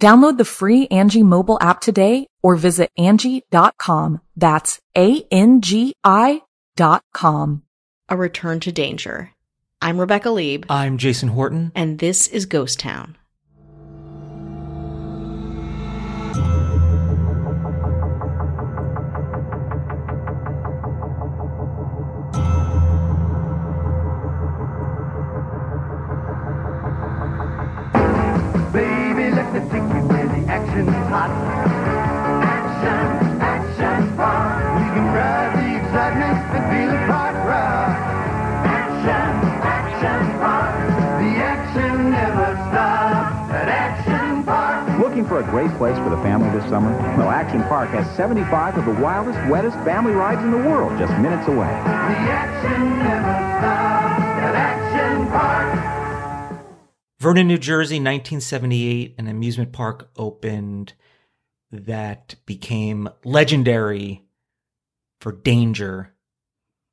Download the free Angi mobile app today or visit Angi.com. That's A-N-G-I dot com. A return to danger. I'm Rebecca Leib, I'm Jason Horton. and this is Ghost Town. Great place for the family this summer? Well, Action Park has 75 of the wildest, wettest family rides in the world just minutes away. The action never stops at Action Park. Vernon, New Jersey, 1978, an amusement park opened that became legendary for danger.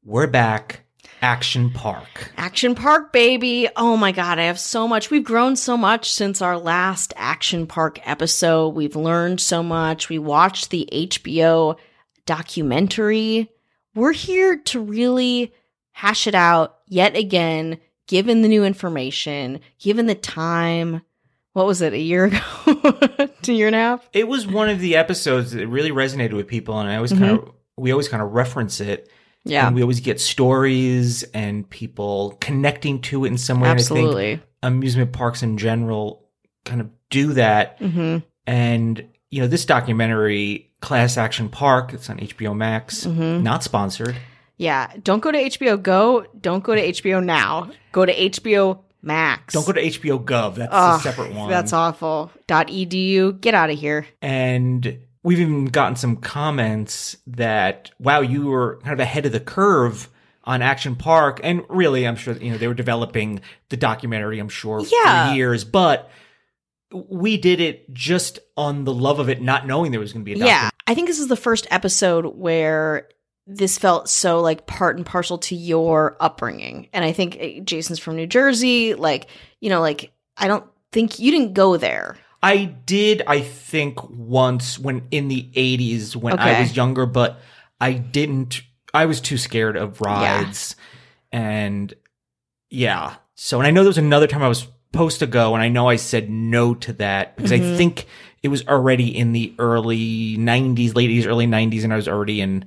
We're back. Action Park. Action Park, baby. Oh my God, I have so much. We've grown so much since our last Action Park episode. We've learned so much. We watched the HBO documentary. We're here to really hash it out yet again, given the new information, given the time. What was it, a year ago? a year and a half? It was one of the episodes that really resonated with people, and I always kind of mm-hmm. we always kind of reference it. Mm-hmm. Yeah. And we always get stories and people connecting to it in some way. Absolutely. think amusement parks in general kind of do that. hmm And you know, this documentary, Class Action Park, it's on HBO Max, Mhm. not sponsored. Yeah. Don't go to HBO Go. Don't go to HBO Now. Go to HBO Max. Don't go to HBO Gov. That's Ugh, a separate one. That's awful. Dot edu. Get out of here. And we've even gotten some comments that, wow, you were kind of ahead of the curve on Action Park. And really, I'm sure, you know, they were developing the documentary, I'm sure, Yeah. for years. But we did it just on the love of it, not knowing there was going to be a Yeah. I think this is the first episode where this felt so like part and parcel to your upbringing. And I think eh, Jason's from New Jersey. Like, you know, like, I don't think you didn't go there. I did, I think, once when in the 80s when I was younger, but I didn't, I was too scared of rides. And yeah. So, and I know there was another time I was supposed to go, and I know I said no to that because Mm-hmm. I think it was already in the early 90s, late 80s, early 90s, and I was already in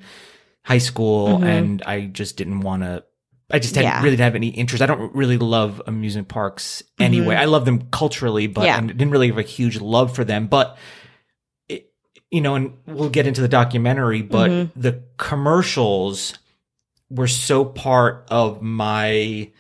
high school, and I just didn't want to. I just didn't Mm-hmm. Yeah. really have any interest. I don't really love amusement parks anyway. I love them culturally, but Mm-hmm. Yeah. I didn't really have a huge love for them. But it, you know, and we'll get into the documentary, but Mm-hmm. the commercials were so part of my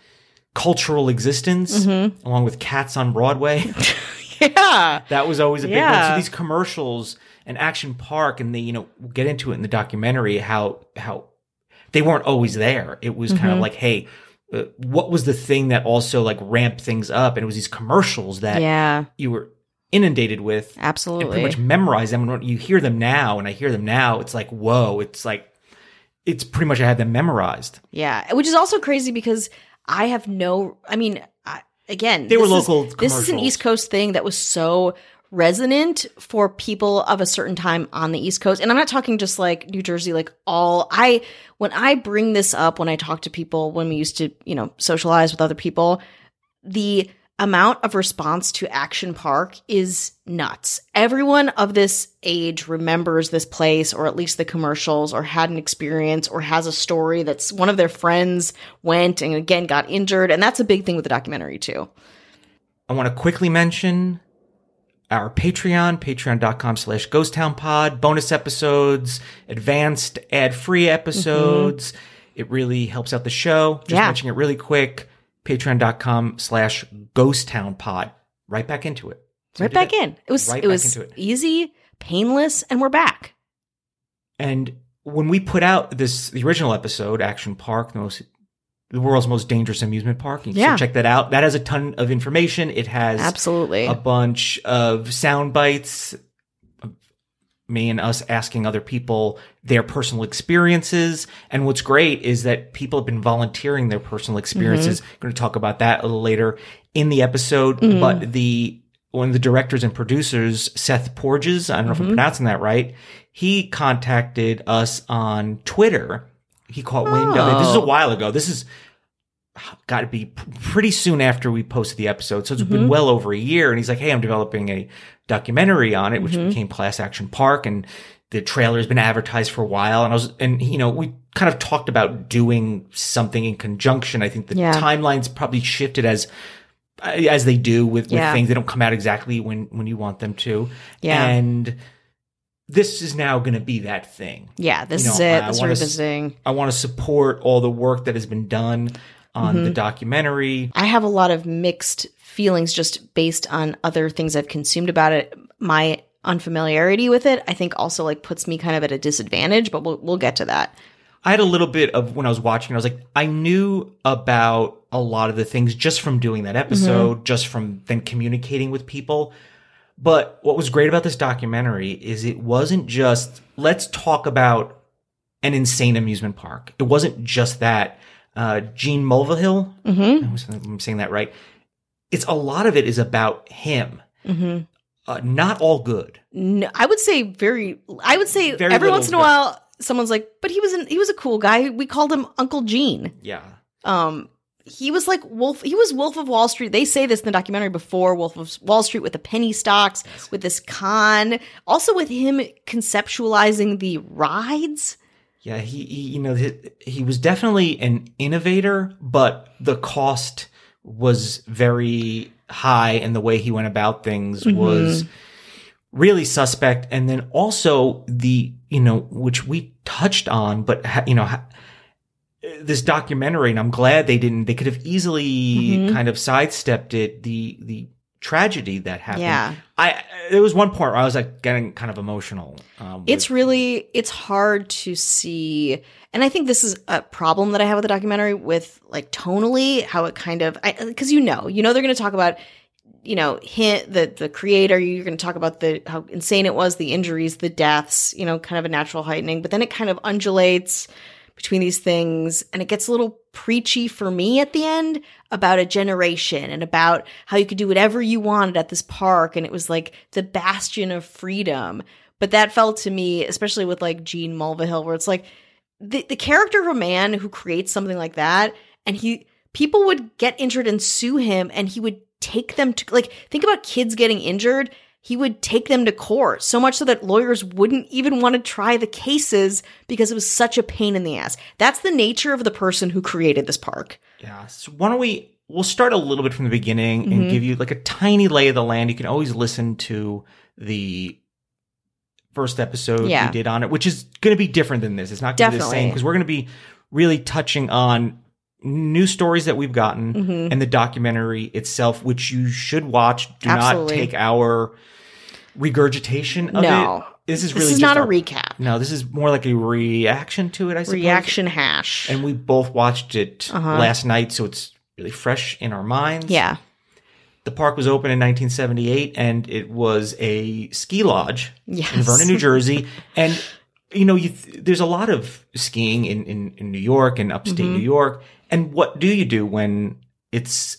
cultural existence, Mm-hmm. along with Cats on Broadway. Yeah. that was always a big one. Yeah. So these commercials and Action Park, and they, you know, we'll get into it in the documentary how how they weren't always there. It was kind Mm-hmm. of like, hey. Uh, what was the thing that also like ramped things up? And it was these commercials that Yeah. you were inundated with and Absolutely. pretty much memorize them. And when you hear them now, and I hear them now, it's like, whoa, it's like, it's pretty much I had them memorized. Yeah, which is also crazy because I have no. I mean, I, again, They were this is- local This is an. East Coast thing that was so resonant for people of a certain time on the East Coast, and I'm not talking just like New Jersey. Like all I when I bring this up when I talk to people when we used to you know socialize with other people, the amount of response to Action Park is nuts. Everyone of this age remembers this place, or at least the commercials, or had an experience, or has a story that's one of their friends went and again got injured. And that's a big thing with the documentary, too. I want to quickly mention our Patreon, patreon.com slash ghosttownpod, bonus episodes, advanced ad-free episodes. It really helps out the show. Just Yeah. mentioning it really quick. Patreon.com slash ghosttownpod. Right back into it. So right back that. in. It was Right it was it. easy, painless, and we're back. And when we put out this, the original episode, Action Park, the most, the world's most dangerous amusement park, Yeah. check that out. That has a ton of information. It has Absolutely. a bunch of sound bites me and us asking other people their personal experiences. And what's great is that people have been volunteering their personal experiences. Mm-hmm. going to talk about that a little later in the episode. But the one of the directors and producers, Seth Porges, I don't know Mm-hmm. if I'm pronouncing that right, he contacted us on Twitter. He caught wind of it. This is a Oh. while ago. This is got to be pretty soon after we posted the episode. So it's Mm-hmm. been well over a year. And he's like, Hey, I'm developing a documentary on it, which Mm-hmm. became Class Action Park. And the trailer has been advertised for a while. And I was, and you know, we kind of talked about doing something in conjunction. I think the Yeah. timelines probably shifted as, as they do with, with Yeah. things. They don't come out exactly when, when you want them to. Yeah. And this is now going to be that thing. yeah, this you is it. I This is wanna revisiting. I want to support all the work that has been done on Mm-hmm. the documentary. I have a lot of mixed feelings just based on other things I've consumed about it. My unfamiliarity with it, I think, also like puts me kind of at a disadvantage. But we'll we'll get to that. I had a little bit of when I was watching, I was like, I knew about a lot of the things just from doing that episode, just from then communicating with people. But what was great about this documentary is it wasn't just, let's talk about an insane amusement park. It wasn't just that. Uh, Gene Mulvihill, Mm-hmm. I'm saying that right. It's a lot of it is about him. Mm-hmm. Uh, not all good. No, I would say very. I would say Very every once in a while, someone's like, "But he was an, he was a cool guy. We called him Uncle Gene." Yeah. Um, he was like Wolf. He was Wolf of Wall Street. They say this in the documentary before Wolf of Wall Street with the penny stocks, with this con, also with him conceptualizing the rides. Yeah, he, he you know he, he was definitely an innovator, but the cost was very high, and the way he went about things mm-hmm. was really suspect. And then also the you know which we touched on, but ha, you know. Ha, this documentary, and I'm glad they didn't. They could have easily kind of sidestepped it. The the tragedy that happened. Yeah. I there was one point where I was like getting kind of emotional. Um, It's with- really it's hard to see, and I think this is a problem that I have with the documentary with like tonally how it kind of because you know you know they're going to talk about you know hint the the creator you're going to talk about the how insane it was the injuries the deaths you know kind of a natural heightening but then it kind of undulates between these things and it gets a little preachy for me at the end about a generation and about how you could do whatever you wanted at this park and it was like the bastion of freedom. But that felt to me especially with like Gene Mulvihill where it's like the, the character of a man who creates something like that and he people would get injured and sue him and he would take them to like think about kids getting injured he would take them to court so much so that lawyers wouldn't even want to try the cases because it was such a pain in the ass that's the nature of the person who created this park Yeah. So why don't we we'll start a little bit from the beginning Mm-hmm. and give you like a tiny lay of the land. You can always listen to the first episode Yeah. we did on it, which is going to be different than this. It's not going to be the same because we're going to be really touching on new stories that we've gotten Mm-hmm. and the documentary itself, which you should watch. Do Absolutely. not take our regurgitation of No. it. This is really this is not a recap No, this is more like a reaction to it. I suppose reaction hash and we both watched it Uh-huh. last night, so it's really fresh in our minds. yeah The park was open in 1978, and it was a ski lodge Yes. in Vernon, New Jersey. And you know, you th- there's a lot of skiing in, in, in New York and upstate Mm-hmm. New York. And what do you do when it's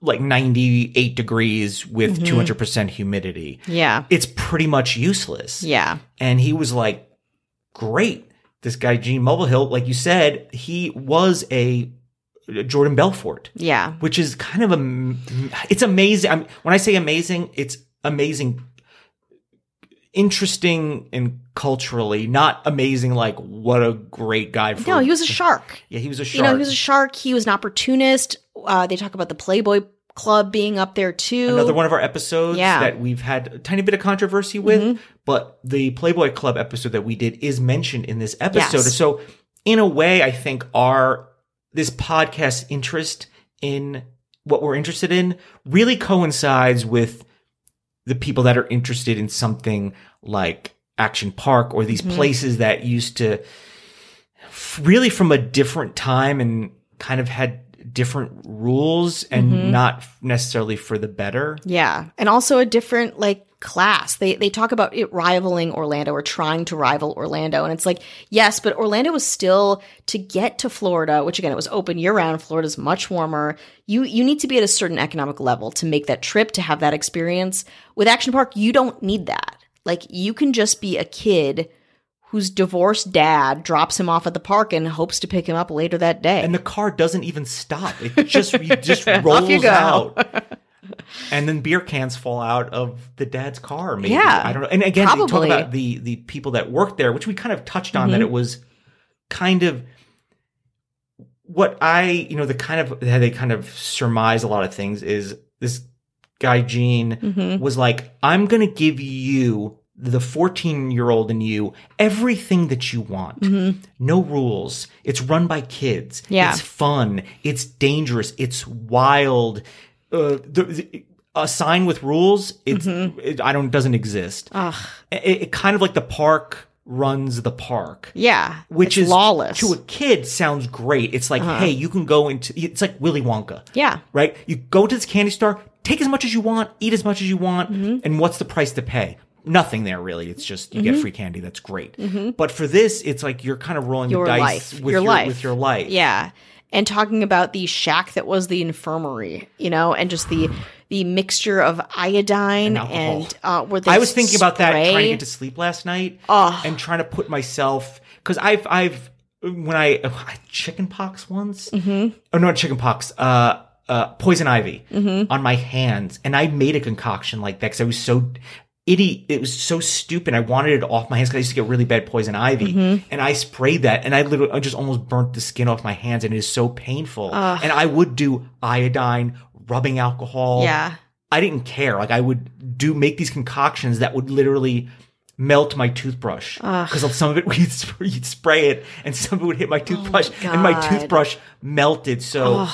like 98 degrees with mm-hmm. 200% humidity? yeah It's pretty much useless. yeah And he was like, great. This guy, Gene Mulvihill, like you said, he was a Jordan Belfort. Yeah. which is kind of a it's amazing I'm, when i say amazing it's amazing interesting and culturally not amazing like what a great guy for No, he was a shark. yeah he was a shark You know, he was a shark. He was an opportunist. Uh, they talk about the Playboy Club being up there too. another one of our episodes Yeah. Mm-hmm. that we've had a tiny bit of controversy with but the playboy club episode that we did is mentioned in this episode Yes. so in a way i think our this podcast interest in what we're interested in really coincides with the people that are interested in something like action park or these mm-hmm. places that used to really from a different time and kind of had different rules and mm-hmm. not necessarily for the better. Yeah, and also a different like class. They they talk about it rivaling Orlando or trying to rival Orlando, and it's like yes, but Orlando was still to get to Florida, which again it was open year round. Florida's much warmer. You you need to be at a certain economic level to make that trip to have that experience. With Action Park, you don't need that. Like you can just be a kid whose divorced dad drops him off at the park and hopes to pick him up later that day. and the car doesn't even stop. It just it just rolls out. And then beer cans fall out of the dad's car. Maybe Yeah, I don't know. And again, you talk about the the people that worked there, which we kind of touched on. Mm-hmm. That it was kind of what I you know the kind of how they kind of surmise a lot of things is this guy Gene Mm-hmm. was like, I'm gonna give you the 14 year old in you everything that you want. No rules. It's run by kids. Mm-hmm. Yeah. It's fun. It's dangerous. It's wild. Uh, the, the- a sign with rules, it's it, I don't doesn't exist. Mm-hmm. Ugh. It, it kind of like the park runs the park yeah, which is lawless. to a kid sounds great. It's like, hey, you can go into it's like Willy Wonka. Yeah. Right? You go to this candy store, take as much as you want, eat as much as you want, Mm-hmm. and what's the price to pay? Nothing there really. It's just you Mm-hmm. get free candy. That's great. But for this, it's like you're kind of rolling your the dice life, with your, life, with your life. Yeah, and talking about the shack that was the infirmary, you know, and just the the mixture of iodine And and, uh, where they I was thinking about that trying to get to sleep last night Ugh. and trying to put myself because I've I've when I, oh, I had chicken pox once. Mm-hmm. Oh no, chicken pox. Uh, uh, poison ivy Mm-hmm. on my hands, and I made a concoction like that because I was so itty. It was so stupid. I wanted it off my hands because I used to get really bad poison ivy, Mm-hmm. and I sprayed that, and I literally I just almost burnt the skin off my hands, and it is so painful. And I would do iodine, rubbing alcohol. Yeah, I didn't care. Like I would do make these concoctions that would literally melt my toothbrush because some of it sp- you'd spray it and some of it would hit my toothbrush and my toothbrush melted. So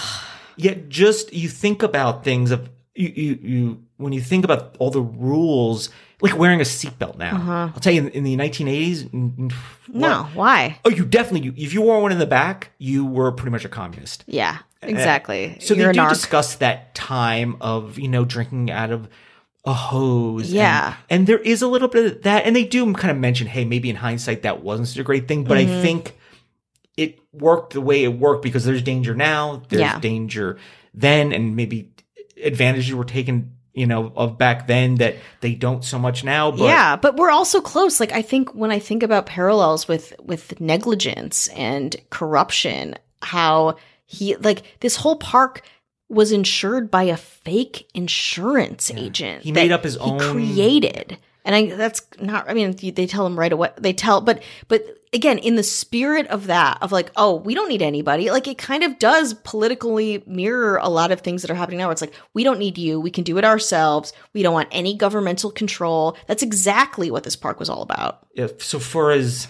yet just you think about things of you, you, you when you think about all the rules like wearing a seatbelt now. I'll tell you in, in the 1980s. n- n- no, why? Oh, you definitely. You, if you wore one in the back, you were pretty much a communist. Yeah, exactly. So You're they do arc. discuss that time of you know drinking out of a hose. and- Yeah. and, there is a little bit of that, and they do kind of mention, hey, maybe in hindsight that wasn't such a great thing, but Mm-hmm. I think it worked the way it worked because there's danger now, there's Yeah. danger then, and maybe advantages were taken. You know, of back then that they don't so much now. But yeah, but we're also close. Like I think when I think about parallels with with negligence and corruption, how he like this whole park was insured by a fake insurance agent. He made up his he own- created. And I that's not I mean they tell him right away they tell but but again in the spirit of that of like oh we don't need anybody like it kind of does politically mirror a lot of things that are happening now. It's like we don't need you. We can do it ourselves. We don't want any governmental control. That's exactly what this park was all about. Yeah, so for as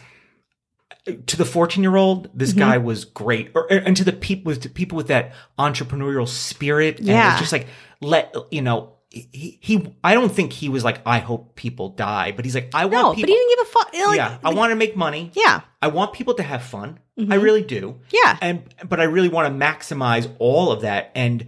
to the 14 year old Mm-hmm. this guy was great. Or, and to the people with to people with that entrepreneurial spirit and Yeah. it's just like let you know he, he i don't think he was like i hope people die but he's like i want no people but he didn't give a fuck. Like, yeah i want to make money. yeah. I want people to have fun. I really do. Yeah. and but i really want to maximize all of that. And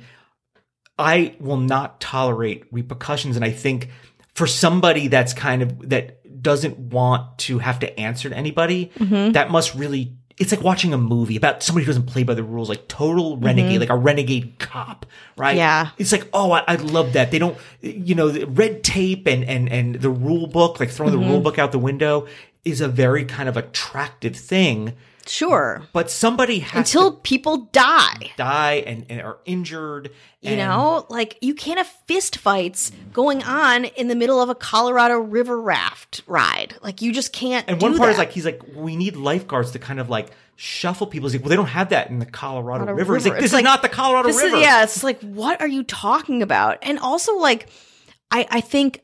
I will not tolerate repercussions. And I think for somebody that's kind of that doesn't want to have to answer to anybody, Mm-hmm. that must really it's like watching a movie about somebody who doesn't play by the rules, like total renegade, like a renegade cop, right? Mm-hmm. Yeah. It's like, oh, I, I love that. They don't, you know, the red tape and and and the rule book, like throwing Mm-hmm. the rule book out the window, is a very kind of attractive thing. Sure. but somebody has Until people die. die and, and are injured. You know, like you can't have fist fights going on in the middle of a Colorado River raft ride. Like you just can't. And one part is like he's like, we need lifeguards to kind of like shuffle people. He's like, well, they don't have that in the Colorado Colorado River. He's like, this It's is like- not the Colorado This is- River. yeah, it's like, what are you talking about? And also, like, I, I think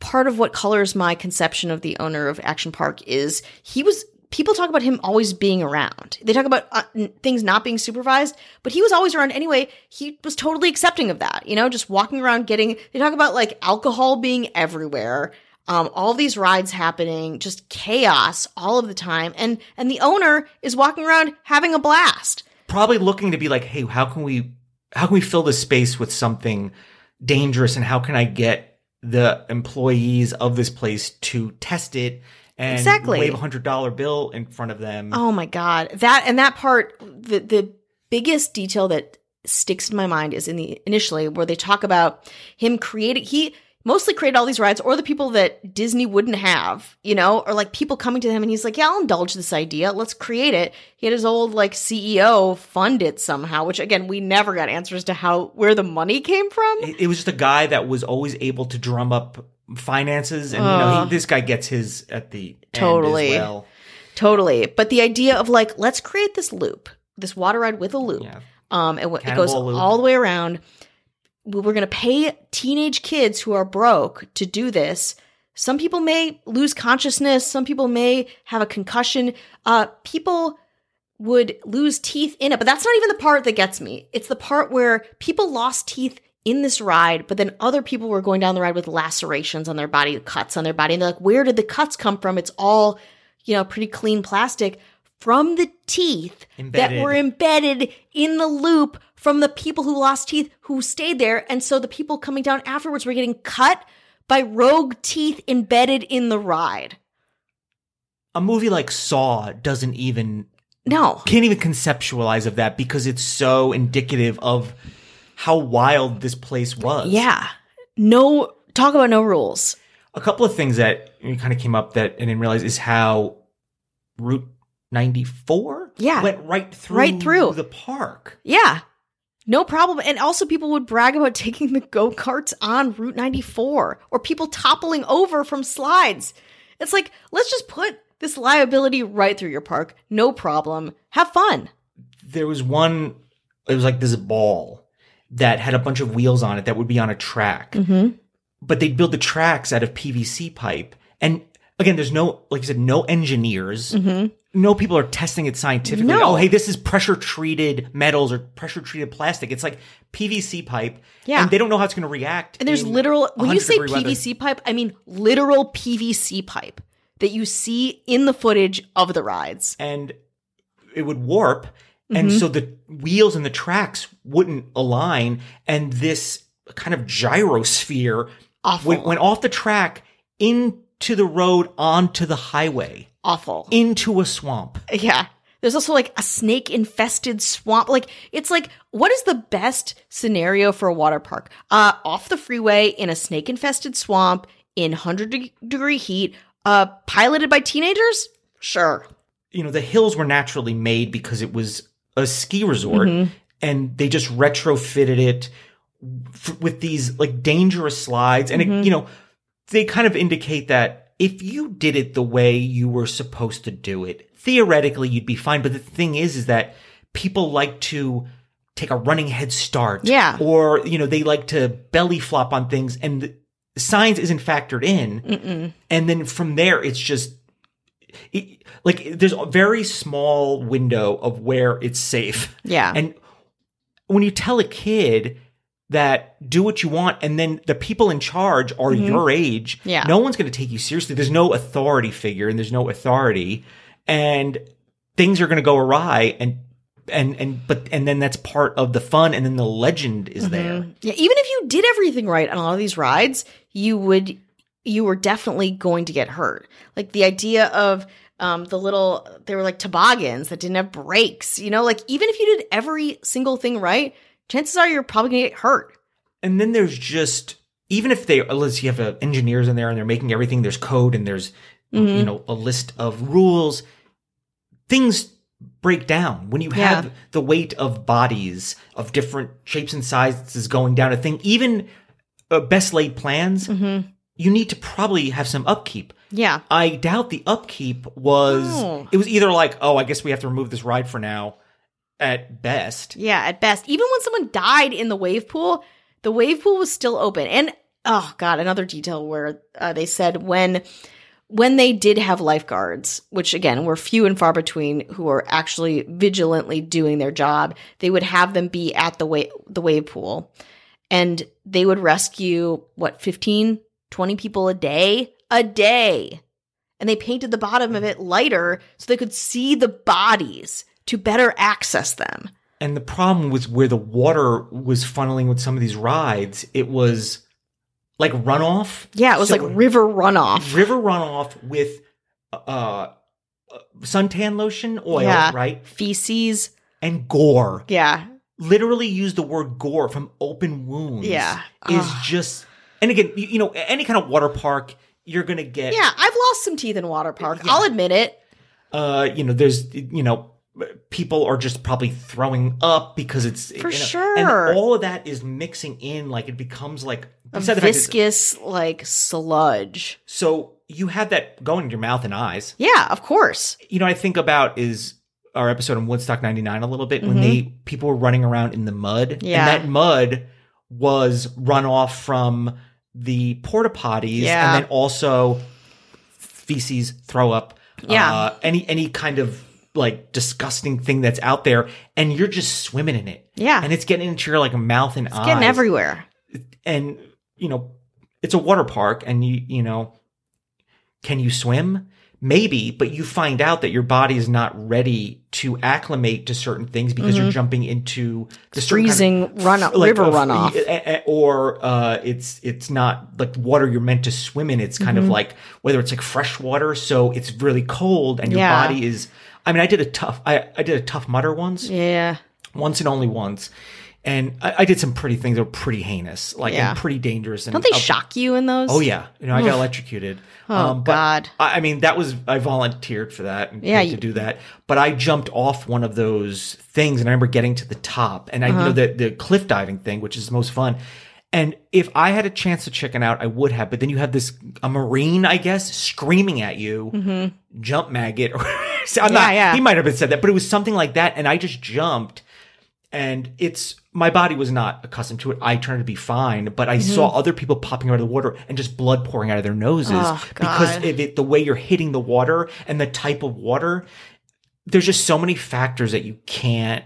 part of what colors my conception of the owner of Action Park is he was. People talk about him always being around. They talk about uh, things not being supervised, but he was always around anyway. He was totally accepting of that, you know, just walking around getting. They talk about like alcohol being everywhere, um, all these rides happening, just chaos all of the time, and and the owner is walking around having a blast. Probably looking to be like, hey, how can we, how can we fill this space with something dangerous, and how can I get the employees of this place to test it and Exactly. wave a hundred dollar bill in front of them? Oh my god. That and that part the the biggest detail that sticks in my mind is in the initially where they talk about him creating he mostly created all these rides or the people that Disney wouldn't have, you know, or like people coming to him and he's like, "Yeah, I'll indulge this idea. Let's create it." He had his old like CEO fund it somehow, which again, we never got answers to how where the money came from. it, it was just a guy that was always able to drum up finances, and you know, he, this guy gets his at the Totally. end as well. Totally. But the idea of like, let's create this loop, this water ride with a loop. Yeah. Um, and it goes loop. all the way around. We- We're going to pay teenage kids who are broke to do this. Some people may lose consciousness. Some people may have a concussion. Uh, people would lose teeth in it, but that's not even the part that gets me. It's the part where people lost teeth in this ride, but then other people were going down the ride with lacerations on their body, cuts on their body. And they're like, where did the cuts come from? It's all, you know, pretty clean plastic from the teeth Embedded. that were embedded in the loop from the people who lost teeth who stayed there. And so the people coming down afterwards were getting cut by rogue teeth embedded in the ride. A movie like Saw doesn't even No. can't even conceptualize of that because it's so indicative of how wild this place was. Yeah. No, talk about no rules. A couple of things that kind of came up that I didn't realize is how Route 94 Yeah. went right through Right through. the park. Yeah. No problem. And also, people would brag about taking the go karts on Route 94 or people toppling over from slides. It's like, let's just put this liability right through your park. No problem. Have fun. There was one, it was like this ball that had a bunch of wheels on it that would be on a track. Mm-hmm. But they'd build the tracks out of PVC pipe. And again, there's no, like you said, no engineers. No people are testing it scientifically. Mm-hmm. No. Oh, hey, this is pressure treated metals or pressure treated plastic. It's like PVC pipe. Yeah. And they don't know how it's going to react. And there's literal, when you say degree weather. PVC pipe, I mean literal PVC pipe that you see in the footage of the rides. and it would warp and Mm-hmm. so the wheels and the tracks wouldn't align and this kind of gyrosphere Awful. went, went off the track into the road onto the highway Awful. into a swamp Yeah. There's also like a snake infested swamp. Like, it's like, what is the best scenario for a water park? Uh, off the freeway in a snake infested swamp in 100 de- degree heat, uh, piloted by teenagers? Sure. you know the hills were naturally made because it was a ski resort Mm-hmm. and they just retrofitted it f- with these like dangerous slides and Mm-hmm. it, you know they kind of indicate that if you did it the way you were supposed to do it theoretically you'd be fine but the thing is is that people like to take a running head start Yeah. or you know they like to belly flop on things and the science isn't factored in Mm-mm. and then from there it's just it, like there's a very small window of where it's safe Yeah. and when you tell a kid that do what you want and then the people in charge are your age Mm-hmm. Yeah. no one's going to take you seriously there's no authority figure and there's no authority and things are going to go awry and and and but and then that's part of the fun and then the legend is there Yeah, even if you did everything right on all of these rides, you would you were definitely going to get hurt. Like the idea of um, the little they were like toboggans that didn't have brakes. You know, like even if you did every single thing right, chances are you're probably gonna get hurt. and then there's just even if they unless you have uh, engineers in there and they're making everything there's code and there's Mm-hmm. you know a list of rules things break down when you Yeah. have the weight of bodies of different shapes and sizes going down a thing even uh, best laid plans Mm-hmm. You need to probably have some upkeep Yeah. i doubt the upkeep was Oh. it was either like oh i guess we have to remove this ride for now at best Yeah, at best. Even when someone died in the wave pool, the wave pool was still open. And oh god, another detail where uh, they said when when they did have lifeguards, which again were few and far between, who were actually vigilantly doing their job, they would have them be at the wave the wave pool, and they would rescue what 15, 20 people a day, a day, and they painted the bottom of it lighter so they could see the bodies to better access them. And the problem was where the water was funneling with some of these rides, it was like runoff. Yeah, it was So- like river runoff. river runoff with uh, uh suntan lotion oil, Yeah. right? Feces. And gore. Yeah. Literally use the word gore from open wounds. Yeah. Is Ugh. just and again, you, you know, any kind of water park, you're gonna get Yeah, I've lost some teeth in water park. I'll admit it. uh, you know, there's you know, people are just probably throwing up because it's For you know, sure. and all of that is mixing in like it becomes like A viscous like sludge. so you have that going in your mouth and eyes. Yeah, of course. You know, I think about is our episode on Woodstock 99 a little bit when Mhm. they people were running around in the mud. Yeah. And that mud was runoff from the porta potties Yeah. and then also feces, throw up, Yeah. uh, any any kind of like disgusting thing that's out there and you're just swimming in it. Yeah. And it's getting into your like mouth and eyes Getting everywhere. and you know it's a water park and you you know can you swim maybe but you find out that your body is not ready to acclimate to certain things because you're jumping into the certain kind of- Mm-hmm. Freezing runoff, like, river uh, runoff. or uh, it's it's not like water you're meant to swim in. It's kind of Mm-hmm. like whether it's like fresh water, so it's really cold, and your Yeah. body is. I mean, I did a tough. I I did a Tough Mudder once, Yeah. once and only once, and I, I did some pretty things that were pretty heinous, like Yeah. and pretty dangerous. And Don't they uh, shock you in those? Oh yeah, you know I got electrocuted. Oh, but God. I, I mean that was I volunteered for that and Yeah, to you- do that. But I jumped off one of those things, and I remember getting to the top, and I Uh-huh. you know the the cliff diving thing, which is the most fun. And if I had a chance to chicken out, I would have. But then you have this a marine, I guess, screaming at you, jump maggot. Or So I'm Mm-hmm. Yeah, not, yeah. He might have said that, but it was something like that. And I just jumped and it's my body was not accustomed to it. I turned to be fine, but I saw other people popping out of the water and just blood pouring out of their noses Mm-hmm. Oh, because of it, the way you're hitting the water and the type of water. There's just so many factors that you can't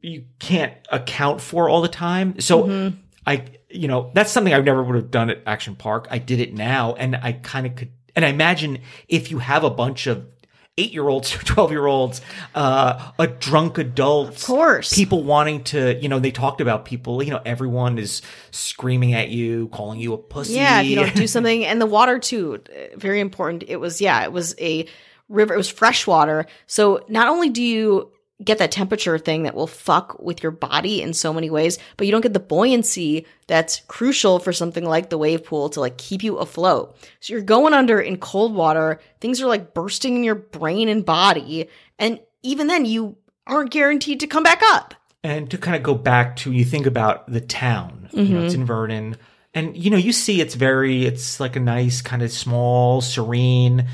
you can't account for all the time. So Mm-hmm. I you know that's something I never would have done at Action Park. I did it now, and I kind of could. And I imagine if you have a bunch of eight year olds, twelve year olds, uh, a drunk adults, Of course. people wanting to, you know, they talked about people, you know, everyone is screaming at you, calling you a pussy. Yeah, if you don't do something, and the water too, very important. It was yeah, it was a river. It was fresh water. So not only do you get that temperature thing that will fuck with your body in so many ways, but you don't get the buoyancy that's crucial for something like the wave pool to like keep you afloat. So you're going under in cold water. Things are like bursting in your brain and body, and even then you aren't guaranteed to come back up. And to kind of go back to you think about the town, you know, it's mm-hmm. in Vernon, and you know you see it's very, it's like a nice kind of small, serene.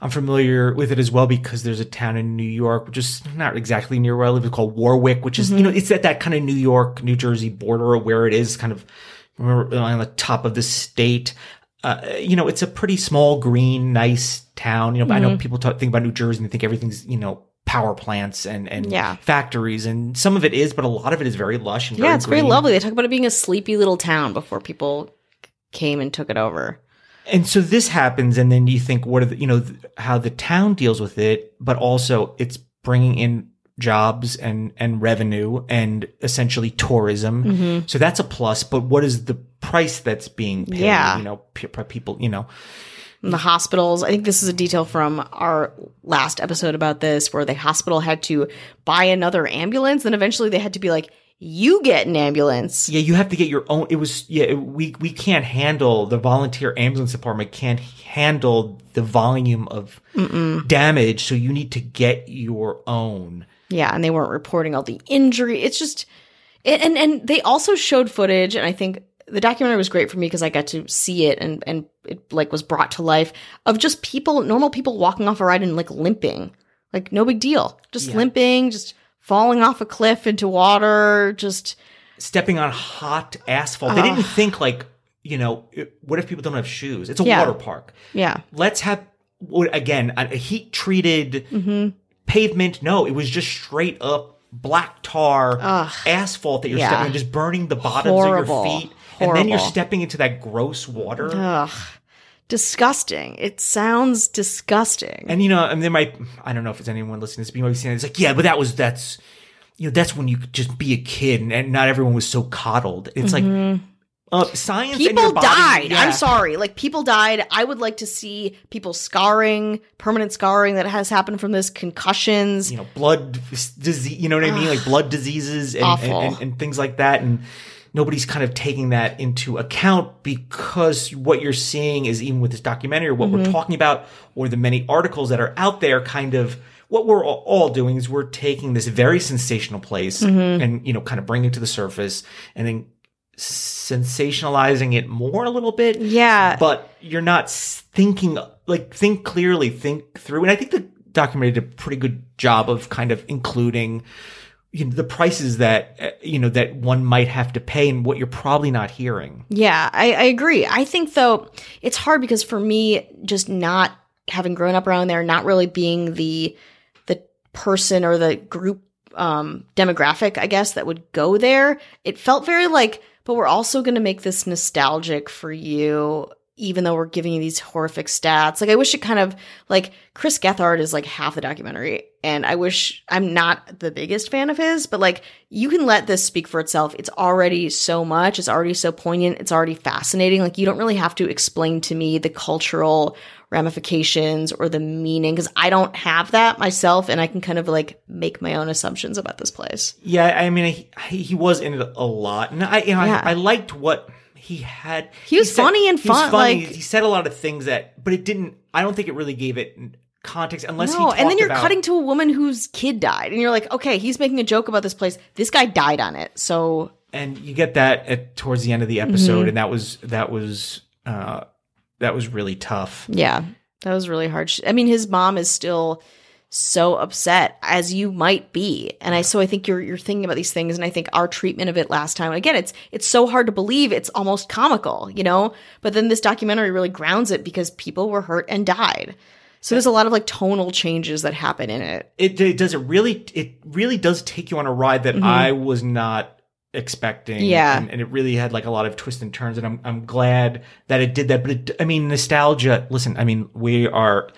I'm familiar with it as well because there's a town in New York, which is not exactly near where I live. It's called Warwick, which is you know it's at that kind of New York, New Jersey border where it is kind of on the top of the state. Uh, you know, it's a pretty small, green, nice town. You know, but I know people talk, think about New Jersey and they think everything's you know power plants and and Yeah. factories, and some of it is, but a lot of it is very lush and very Yeah, it's very lovely. They talk about it being a sleepy little town before people came and took it over. And so this happens, and then you think, what are the, you know, th- how the town deals with it, but also it's bringing in jobs and, and revenue and essentially tourism. Mm-hmm. So that's a plus, but what is the price that's being paid? Yeah. You know, pe- people, you know, And the hospitals. I think this is a detail from our last episode about this, where the hospital had to buy another ambulance. Then eventually they had to be like, you get an ambulance. Yeah, you have to get your own. It was yeah. We we can't handle the volunteer ambulance department can't handle the volume of damage. So you need to get your own. Yeah, and they weren't reporting all the injury. It's just and and, and they also showed footage and I think the documentary was great for me because I got to see it and and it like was brought to life of just people normal people walking off a ride and like limping. Like no big deal. Just Yeah. limping, just falling off a cliff into water, just stepping on hot asphalt. They didn't think like, you know, what if people don't have shoes? It's a Yeah. water park. yeah. Let's have again a heat treated Mm-hmm. pavement. No, it was just straight up black tar Ugh. asphalt that you're Yeah. stepping on, just burning the bottoms Horrible. of your feet, and then you're stepping into that gross water. Ugh. Disgusting. It sounds disgusting. And you know, and there might I don't know if it's anyone listening to this, but you might be saying it's like, yeah, but that was that's you know, that's when you could just be a kid and, and not everyone was so coddled. It's like uh, science and Mm-hmm. people body, died. yeah. I'm sorry. Like people died. I would like to see people scarring, permanent scarring that has happened from this, concussions. you know, blood disease, you know what I mean? Like blood diseases and, and, and, and things like that. And nobody's kind of taking that into account because what you're seeing is even with this documentary or what Mm-hmm. we're talking about or the many articles that are out there kind of what we're all- doing is we're taking this very sensational place Mm-hmm. and, you know, kind of bringing it to the surface and then sensationalizing it more a little bit Yeah. but you're not thinking like think clearly think through and i think the documentary did a pretty good job of kind of including you know the prices that uh, you know that one might have to pay and what you're probably not hearing Yeah, I, I agree. I think though it's hard because for me, just not having grown up around there, not really being the the person or the group um demographic, I guess, that would go there, it felt very like, but we're also gonna make this nostalgic for you, even though we're giving you these horrific stats. Like I wish it kind of like Chris Gethard is like half the documentary. And I wish I'm not the biggest fan of his, but like you can let this speak for itself. It's already so much. It's already so poignant. It's already fascinating. Like you don't really have to explain to me the cultural ramifications or the meaning because I don't have that myself and I can kind of like make my own assumptions about this place. yeah i mean he, he was in it a lot and i you know Yeah. I, I liked what he had He was funny and he was fun, funny. like- he said a lot of things that but it didn't i don't think it really gave it context unless he no, and then you're about- cutting to a woman whose kid died and you're like, okay, he's making a joke about this place. This guy died on it. So and you get that at towards the end of the episode Mm-hmm. and that was that was uh that was really tough Yeah, that was really hard. I mean, his mom is still so upset as you might be, and I so I think you're you're thinking about these things, and I think our treatment of it last time again, it's it's so hard to believe, it's almost comical, you know. But then this documentary really grounds it because people were hurt and died. So there's a lot of like tonal changes that happen in it. it, it does it really it really does take you on a ride that I was not expecting. Mm-hmm. Yeah. and, and it really had like a lot of twists and turns, and I'm I'm glad that it did that. But it, I mean, nostalgia. Listen, I mean, we are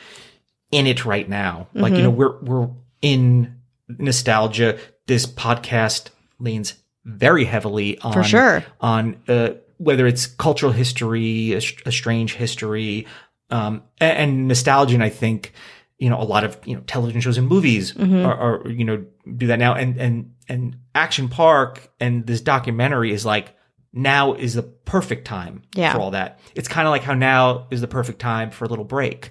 in it right now. Like you know, Mm-hmm. we're we're in nostalgia. This podcast leans very heavily on For sure. on uh, whether it's cultural history, a, a strange history, um, a- and, nostalgia. And I think you know a lot of you know television shows and movies Mm-hmm. are, are you know do that now. And and and Action Park and this documentary is like now is the perfect time Yeah. for all that. It's kind of like how now is the perfect time for a little break.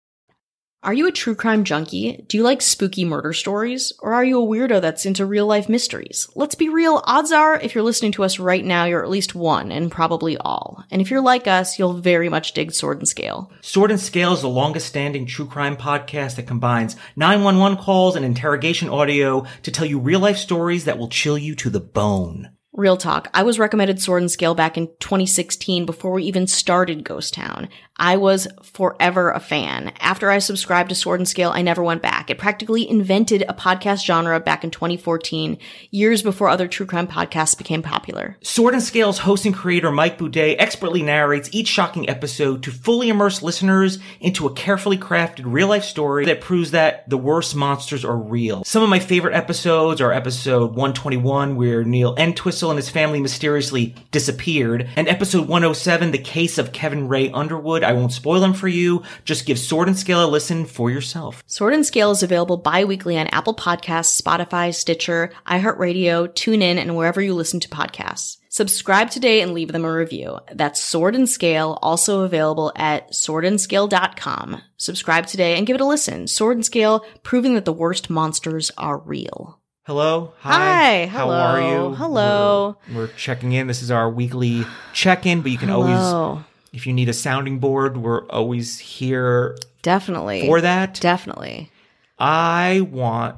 Are you a true crime junkie? Do you like spooky murder stories? Or are you a weirdo that's into real life mysteries? Let's be real, odds are if you're listening to us right now, you're at least one, and probably all. And if you're like us, you'll very much dig Sword and Scale. Sword and Scale is the longest standing true crime podcast that combines 911 calls and interrogation audio to tell you real life stories that will chill you to the bone. Real talk. I was recommended Sword and Scale back in 2016 before we even started Ghost Town. I was forever a fan. After I subscribed to Sword and Scale, I never went back. It practically invented a podcast genre back in 2014, years before other true crime podcasts became popular. Sword and Scale's host and creator Mike Boudet expertly narrates each shocking episode to fully immerse listeners into a carefully crafted real life story that proves that the worst monsters are real. Some of my favorite episodes are episode 121 where Neil Entwistle and his family mysteriously disappeared, and episode 107, The Case of Kevin Ray Underwood. I won't spoil them for you. Just give Sword and Scale a listen for yourself. Sword and Scale is available bi-weekly on Apple Podcasts, Spotify, Stitcher, iHeartRadio, TuneIn, and wherever you listen to podcasts. Subscribe today and leave them a review. That's Sword and Scale, also available at swordandscale.com. Subscribe today and give it a listen. Sword and Scale, proving that the worst monsters are real. Hello. Hi. How Hello. are you? Hello. We're, we're checking in. This is our weekly check-in, but you can always, Hello. If you need a sounding board, we're always here Definitely. for that. Definitely. I want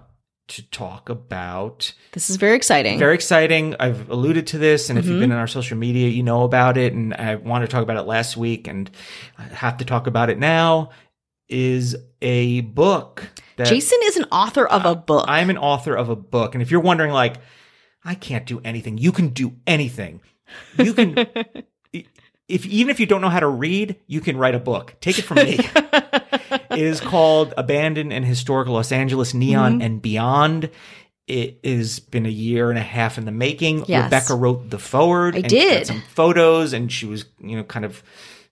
to talk about This is very exciting. very exciting. I've alluded to this, and if Mm-hmm. you've been in our social media, you know about it. And I wanted to talk about it last week, and I have to talk about it now. Is a book that Jason is an author of a book. I'm an author of a book, and if you're wondering, like, I can't do anything, you can do anything. You can, if even if you don't know how to read, you can write a book. Take it from me. it is called "Abandoned and Historic Los Angeles: Neon Mm-hmm. and Beyond." It has been a year and a half in the making. Yes. Rebecca wrote the forward. I and she had did. some photos, and she was, you know, kind of,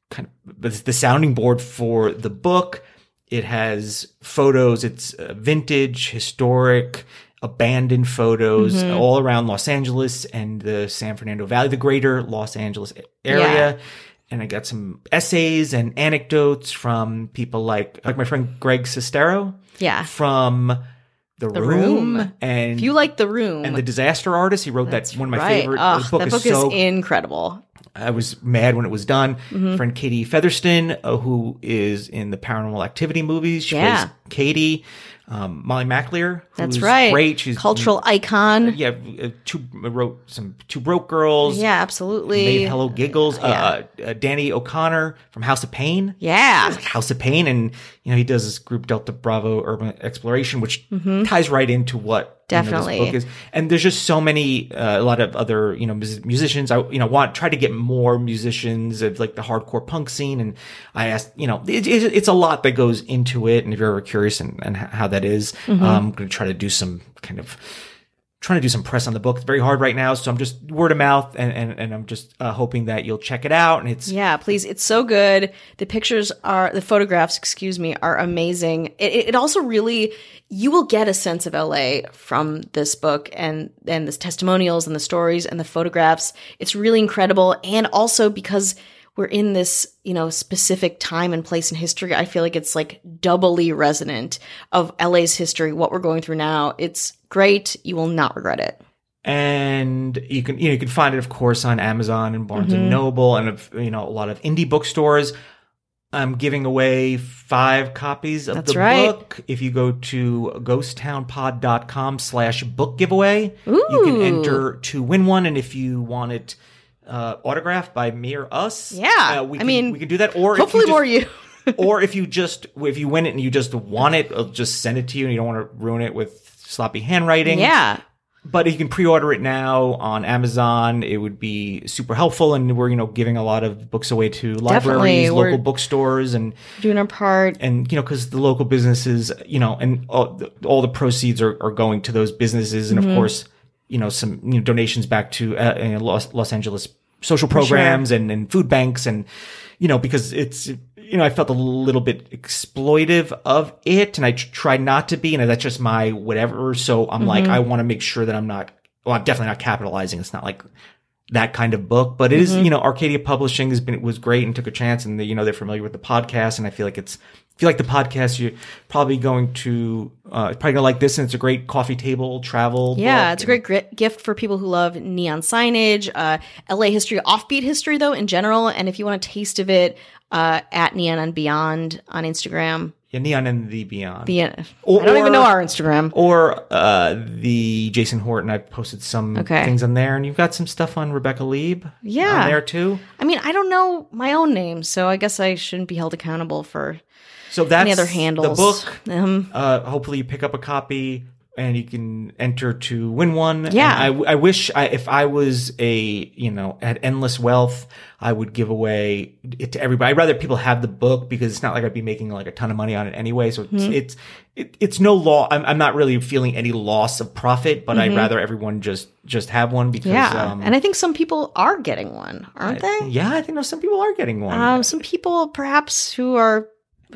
kind of the the sounding board for the book. It has photos. It's uh, vintage, historic, abandoned photos Mm-hmm. all around Los Angeles and the San Fernando Valley, the greater Los Angeles area. And I got some essays and anecdotes from people like like my friend Greg Sestero yeah. from The, The Room, Room. and If you like the room, and the Disaster Artist. He wrote that's that one of my right. favorite. Ugh, the book that is book so is incredible. I was mad when it was done. Mm-hmm. Friend Katie Featherston, uh, who is in the Paranormal Activity movies, she Yeah. plays Katie. Um, Molly McAleer, That's right. great. She's Cultural icon. Yeah, uh, two wrote some Two Broke Girls. Yeah, absolutely. Made Hello Giggles. Yeah. Uh, uh, Danny O'Connor from House of Pain. Yeah. Like House of Pain, and you know he does this group Delta Bravo Urban Exploration, which ties right into what you know, Mm-hmm. Definitely. this book is. And there's just so many, uh, a lot of other you know musicians. I you know want try to get more musicians of like the hardcore punk scene, and I asked you know it, it, it's a lot that goes into it, and if you're ever curious and, and how that is, Mm-hmm. um, I'm going to try to do some kind of trying to do some press on the book. It's very hard right now, so I'm just word of mouth, and and, and I'm just uh, hoping that you'll check it out. And it's Yeah, please. It's so good. The pictures are, the photographs, excuse me, are amazing. It, it also really, you will get a sense of LA from this book and, and the testimonials and the stories and the photographs. It's really incredible. And also because we're in this, you know, specific time and place in history, I feel like it's like doubly resonant of LA's history, what we're going through now. It's great. You will not regret it. and you can you know you can find it of course on Amazon and Barnes Mm-hmm. and Noble and of you know a lot of indie bookstores. I'm giving away five copies of That's the right. book. If you go to ghosttownpod.com slash book giveaway, you can enter to win one. And if you want it uh, autographed by me or us, Yeah. uh, we I can, mean, we can do that. Or Hopefully if you more you. or if you just if you win it and you just want it, I'll just send it to you and you don't want to ruin it with sloppy handwriting. yeah. But if you can pre-order it now on Amazon, it would be super helpful. And we're, you know, giving a lot of books away to libraries, we're- local bookstores, and Doing our part. and you know, because the local businesses, you know, and all the, all the proceeds are, are going to those businesses, and Mm-hmm. of course, you know, some you know donations back to uh, Los Los Angeles social programs and, and food banks, and you know, because it's you know, I felt a little bit exploitive of it, and I try not to be, and that's just my whatever. So I'm like, Mm-hmm. I want to make sure that I'm not. Well, I'm definitely not capitalizing. It's not like that kind of book, but it is, Mm-hmm. you know, Arcadia Publishing has been was great and took a chance, and they, you know they're familiar with the podcast, and I feel like it's if you like the podcast, you're probably going to uh, probably gonna like this, and it's a great coffee table travel. Yeah, it's a great gri- gift for people who love neon signage, uh, LA history, offbeat history, though, in general. And if you want a taste of it, uh, at Neon and Beyond on Instagram. Yeah, Neon and the Beyond. The, Or- I don't even know our Instagram. or uh, the Jason Horton. I posted some Okay. things on there, and you've got some stuff on Rebecca Leib. Yeah. on there too. I mean, I don't know my own name, so I guess I shouldn't be held accountable for So that's any other handles. The book. Um, Uh, hopefully, you pick up a copy and you can enter to win one. Yeah. I, I wish I, if I was a you know had endless wealth, I would give away it to everybody. I'd rather people have the book because it's not like I'd be making like a ton of money on it anyway. So it's Mm-hmm. it's it, it's no law. I'm, I'm not really feeling any loss of profit, but Mm-hmm. I'd rather everyone just just have one because yeah, um, and I think some people are getting one, aren't they? yeah, I think no, some people are getting one. Um, some people perhaps who are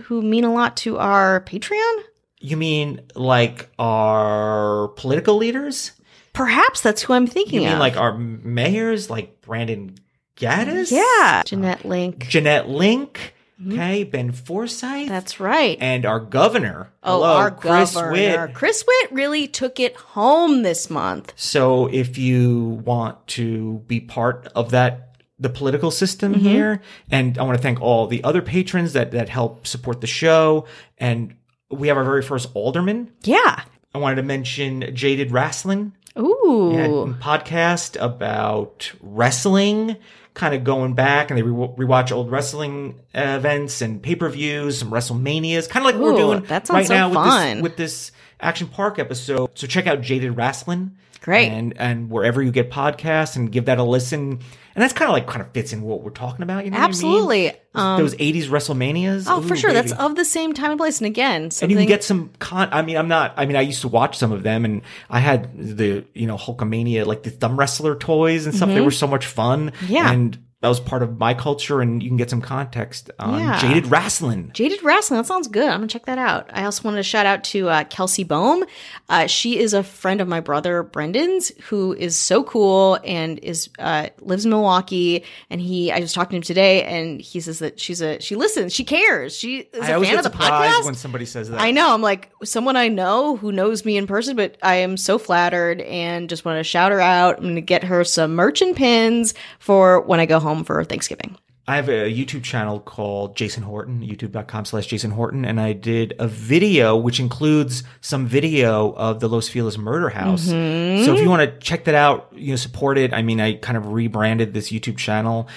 who mean a lot to our Patreon. You mean like our political leaders? Perhaps that's who I'm thinking You mean of. like our mayors, like Brandon Gaddis? yeah, Jeanette Link. Jeanette Link, okay, Ben Forsyth, Mm-hmm. That's right. and our governor. Oh, Hello, our Chris governor. Witt. Chris Witt really took it home this month. So if you want to be part of that the political system Mm-hmm. here and I want to thank all the other patrons that that help support the show and we have our very first alderman. Yeah. I wanted to mention Jaded Wrestling. Ooh. Podcast about wrestling, kind of going back and they re- rewatch old wrestling uh, events and pay per views, some WrestleManias, kind of like Ooh, we're doing right so now fun. with this with this Action Park episode. So check out Jaded Wrestling, Great. and and wherever you get podcasts, and give that a listen. And that's kind of like kind of fits in what we're talking about. You know, what I mean? Absolutely. Um, Those '80s WrestleManias. oh, for Ooh, sure. That's of the same time and place. And again, and you can get some con. I mean, I'm not. I mean, I used to watch some of them, and I had the you know Hulkamania, like the thumb wrestler toys and stuff. They were so much fun. Mm-hmm. Yeah. and that was part of my culture, and you can get some context on Yeah. Jaded Wrestling. Jaded Wrestling. That sounds good. I'm gonna check that out. I also wanted to shout out to uh, Kelsey Bohm. Uh, she is a friend of my brother Brendan's, who is so cool and is uh, lives in Milwaukee. And he, I was talking to him today, and he says that she's a she listens, she cares, she is I a fan of the podcast. when somebody says that. I know. I'm like someone I know who knows me in person, but I am so flattered and just want to shout her out. I'm going to get her some merch and pins for when I go home for Thanksgiving. I have a YouTube channel called Jason Horton, youtube.com slash Jason Horton, and I did a video which includes some video of the Los Feliz murder house. So if you mm-hmm. want to check that out, you know, support it. I mean, I kind of rebranded this YouTube channel.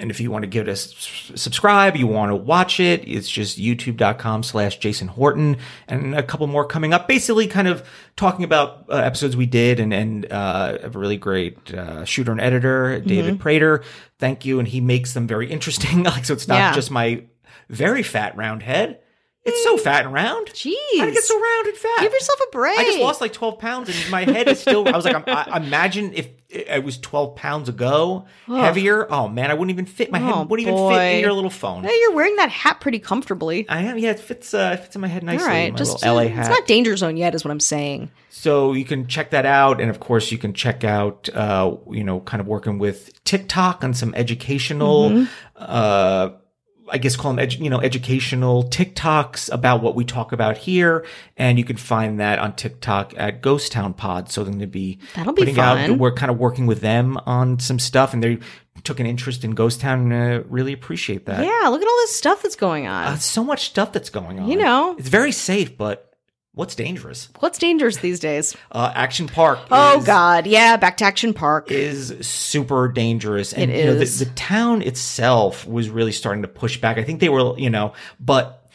And if you want to give it a s- subscribe, you want to watch it, it's just youtube.com slash Jason Horton and a couple more coming up. Basically kind of talking about uh, episodes we did and, and, uh, a really great, uh, shooter and editor, David Prater. Thank you. And he makes them very interesting. like, so it's not Yeah. just my very fat round head. It's so fat and round. Jeez. How did it get so round and fat? Give yourself a break. I just lost like 12 pounds and my head is still, I was like, I'm, I, imagine if it was 12 pounds ago, heavier. Oh man, I wouldn't even fit. My Oh, head wouldn't even fit in your little phone. Hey, you're wearing that hat pretty comfortably. I am. Yeah, it fits. Uh, it fits in my head nicely. All right, my just little LA hat. it's not danger zone yet, is what I'm saying. so you can check that out, and of course you can check out. Uh, you know, kind of working with TikTok on some educational. Mm-hmm. Uh, I guess call them, edu- you know, educational TikToks about what we talk about here, and you can find that on TikTok at Ghost Town Pod. So they're going to be That'll be putting fun. out. We're kind of working with them on some stuff, and they took an interest in Ghost Town, and uh, really appreciate that. Yeah, look at all this stuff that's going on. Uh, so much stuff that's going on. You know. it's very safe, but what's dangerous? What's dangerous these days? Uh, Action Park. Oh is, God, yeah, back to Action Park. is super dangerous, and It you know, the, the town itself was really starting to push back. I think they were, you know, but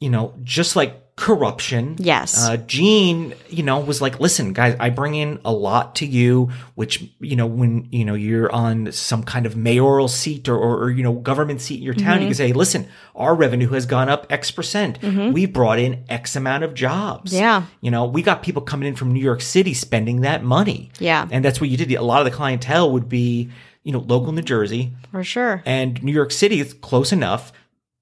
you know, just like corruption. Yes. Uh, Gene, you know, was like, listen, guys, I bring in a lot to you, which, you know, when, you know, you're on some kind of mayoral seat or, or, or, you know, government seat in your town, you Mm-hmm. can say, listen, our revenue has gone up X percent. We've brought in X amount of jobs. Yeah. You know, we got people coming in from New York City spending that money. Yeah. And that's what you did. A lot of the clientele would be, you know, local New Jersey For sure. and New York City is close enough,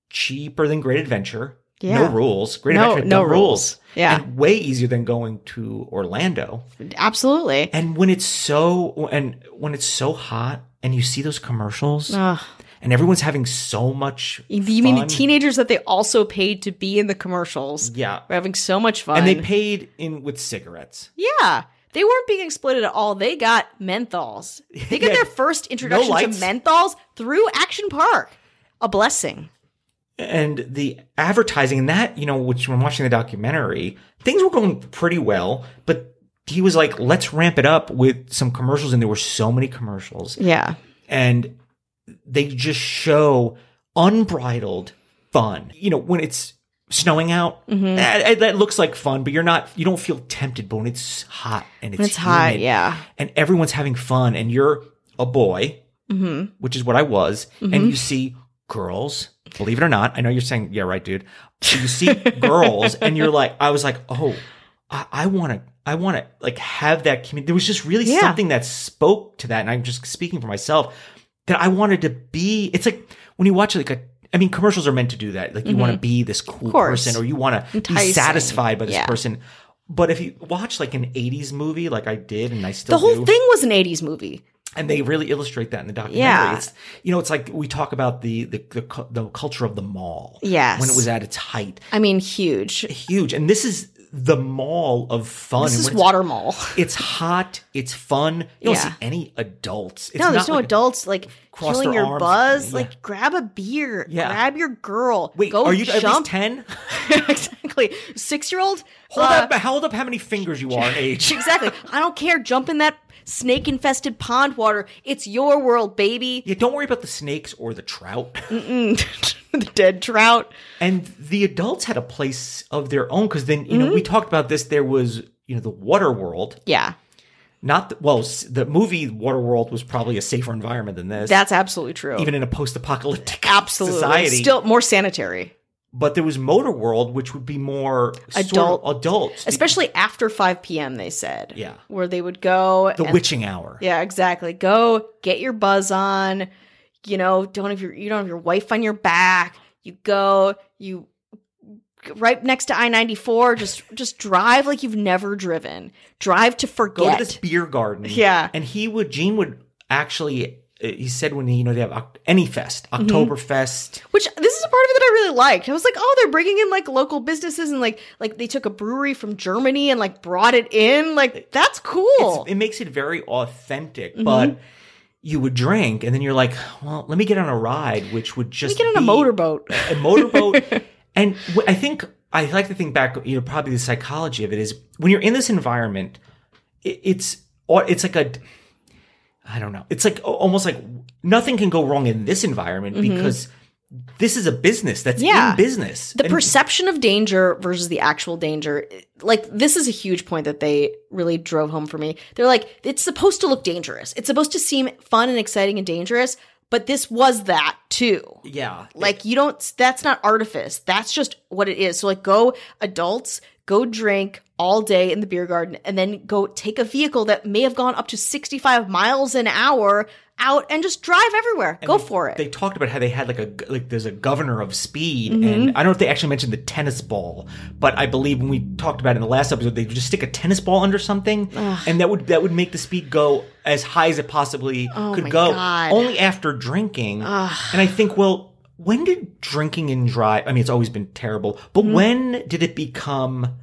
cheaper than Great Adventure. Yeah. No rules. Great No- Adventure, no no rules. rules. Yeah. And way easier than going to Orlando. Absolutely. And when it's so and when it's so hot and you see those commercials Ugh. and everyone's having so much. You you mean the teenagers that they also paid to be in the commercials? Yeah. We're having so much fun. And they paid in with cigarettes. yeah. They weren't being exploited at all. They got menthols. They got Yeah. their first introduction to menthols through Action Park. A blessing. And the advertising and that you know which when watching the documentary things were going pretty well but he was like let's ramp it up with some commercials and there were so many commercials Yeah. and they just show unbridled fun you know when it's snowing out Mm-hmm. that, that looks like fun but you're not you don't feel tempted but when it's hot and it's, It's hot, yeah. and everyone's having fun and you're a boy Mm-hmm. which is what I was, and you see girls. Believe it or not, I know you're saying, "Yeah, right, dude." So you see girls, and you're like, I was like, "Oh, I want to, I want to like have that community." There was just really Yeah. something that spoke to that, and I'm just speaking for myself that I wanted to be. It's like when you watch like a. I mean, commercials are meant to do that. Like you want to be this cool Mm-hmm. person, or you want to be satisfied by this Yeah. person. But if you watch like an '80s movie, like I did, and I still The whole do, thing was an 80s movie. And they really illustrate that in the documentary. Yeah. It's you know, it's like we talk about the the the, the culture of the mall. Yes. when it was at its height, I mean, huge. huge, and this is the mall of fun. This is Water Mall. It's hot. It's fun. You don't see any adults. It's no, there's no like- adults like killing your arms. buzz. Yeah. Like, grab a beer. Yeah. Grab your girl. Wait, go are you at least ten? exactly. Six year old. Hold up! Uh, Hold up! How many fingers you are in age? exactly. I don't care. Jump in that snake infested pond water. It's your world, baby. Yeah, don't worry about the snakes or the trout. the dead trout. and the adults had a place of their own because then you know Mm-hmm. we talked about this. There was you know the water world. Yeah, Not the, well, the movie Waterworld was probably a safer environment than this. that's absolutely true. even in a post-apocalyptic absolutely society. still more sanitary, but there was Motor World, which would be more Adult- sort of adults, especially after five p.m. They said. Yeah. where they would go. the and- witching hour. Yeah, exactly. Go get your buzz on. You know, don't have your you don't have your wife on your back. You go, you right next to I ninety four. Just just drive like you've never driven. Drive to forget. Go to this beer garden. Yeah. and he would. Gene would actually. Uh, He said when he, you know they have any fest, Oktoberfest. Which this is a part of it that I really liked. I was like, oh, they're bringing in like local businesses and like like they took a brewery from Germany and like brought it in. Like that's cool. It's, it makes it very authentic, but. You would drink, and then you're like, "Well, let me get on a ride," which would Let just me get on a motorboat. a motorboat. and I think I like to think back. You know, probably the psychology of it is when you're in this environment, it, it's it's like a, I don't know. It's like almost like nothing can go wrong in this environment because this is a business that's Mm-hmm. Yeah. in business. the And- perception of danger versus the actual danger like this is a huge point that they really drove home for me they're like it's supposed to look dangerous it's supposed to seem fun and exciting and dangerous but this was that too yeah, like you don't that's not artifice that's just what it is so like go adults go drink all day in the beer garden and then go take a vehicle that may have gone up to 65 miles an hour out and just drive everywhere go for it They talked about how they had like a like there's a governor of speed, Mm-hmm. and I don't know if they actually mentioned the tennis ball, but I believe when we talked about it in the last episode, they just stick a tennis ball under something, and that would that would make the speed go as high as it possibly Oh could go, God. only after drinking. And I think, well, when did drinking and drive? I mean, it's always been terrible, but Mm-hmm. when did it become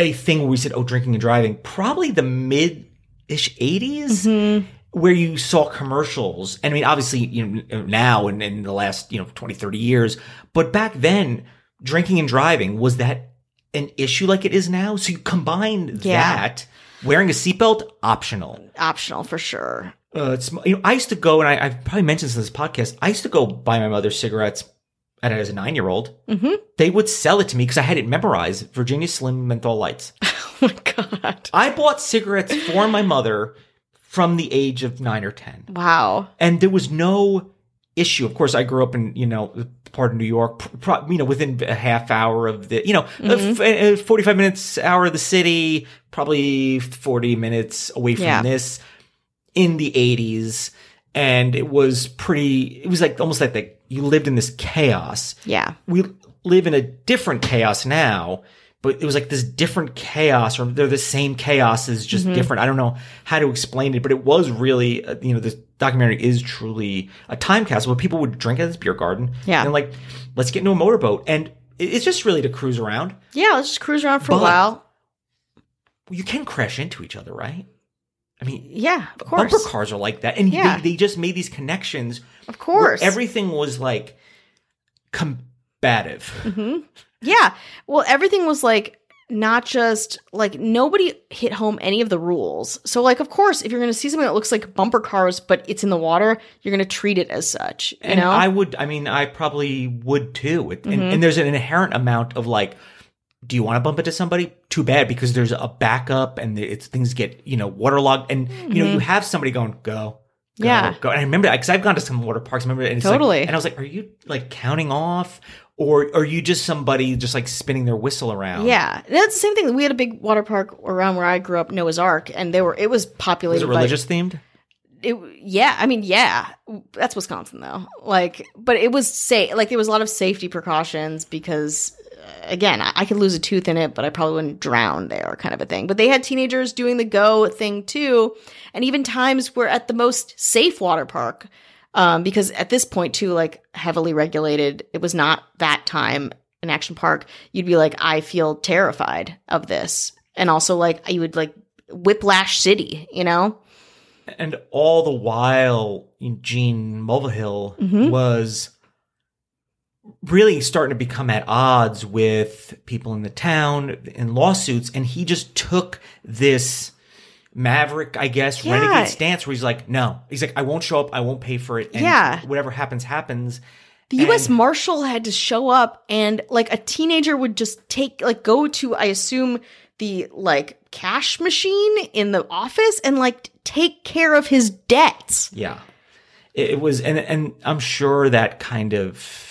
a thing where we said, "Oh, drinking and driving"? Probably the mid ish 80s Mm-hmm. where you saw commercials. And I mean, obviously, you know, now and in the last, you know, 20, 30 years, but back then, drinking and driving was that an issue like it is now? So you combine Yeah. that, wearing a seatbelt, optional. optional for sure Uh, it's, you know, I used to go, and I, I've probably mentioned this in this podcast, I used to go buy my mother cigarettes at, as a nine year old. Mhm. They would sell it to me because I had it memorized Virginia Slim menthol lights. oh my god I bought cigarettes for my mother from the age of nine or 10 wow and there was no issue. Of course, I grew up in you know part of New York, pro- you know within a half hour of the you know Mm-hmm. a f- a forty five minutes hour of the city, probably forty minutes away from Yeah. this in the eighties, and it was pretty. It was like almost like the, you lived in this chaos. yeah We live in a different chaos now but it was like this different chaos, or they're the same chaos is just Mm-hmm. different. I don't know how to explain it, but it was really, uh, you know, this documentary is truly a time capsule. Where people would drink at this beer garden, Yeah. and like, let's get into a motorboat, and it's just really to cruise around. Yeah, let's just cruise around for a while. You can crash into each other, right? I mean, Yeah, of course. bumper cars are like that, and Yeah. they, they just made these connections. Of where course. everything was like combative. Mm-hmm. Yeah. Well, everything was like not just like nobody hit home any of the rules. So like of course, if you're going to see something that looks like bumper cars but it's in the water, you're going to treat it as such, you and know? I would, I mean, I probably would too. It, Mm-hmm. and, and there's an inherent amount of like, do you want to bump into somebody? Too bad because there's a backup and it's things get you know waterlogged, and you know you have somebody going go. go, Mm-hmm. Yeah. go. And I remember because I've gone to some water parks. I remember, and it's like- Totally. and I was like, "Are you like counting off, or are you just somebody just like spinning their whistle around?" yeah. That's the same thing. We had a big water park around where I grew up, Noah's Ark, and they were it was Was populated it by religious themed? it yeah i mean yeah that's wisconsin though like but it was safe like there was a lot of safety precautions because again I, I could lose a tooth in it but i probably wouldn't drown there kind of a thing. But they had teenagers doing the go thing too and even times we're at the most safe water park um, because at this point too like heavily regulated it was not that time an action park you'd be like i feel terrified of this. And also like you would like whiplash city you know? And all the while, Gene Mulvihill Mhm. was really starting to become at odds with people in the town in lawsuits. And he just took this maverick, I guess, Yeah. renegade stance where he's like, no, he's like, I won't show up. I won't pay for it. And Yeah. whatever happens, happens. The U.S. And- Marshal had to show up, and like a teenager would just take, like, go to, I assume, the like cash machine in the office and like take care of his debts. Yeah. It, it was, and, and I'm sure that kind of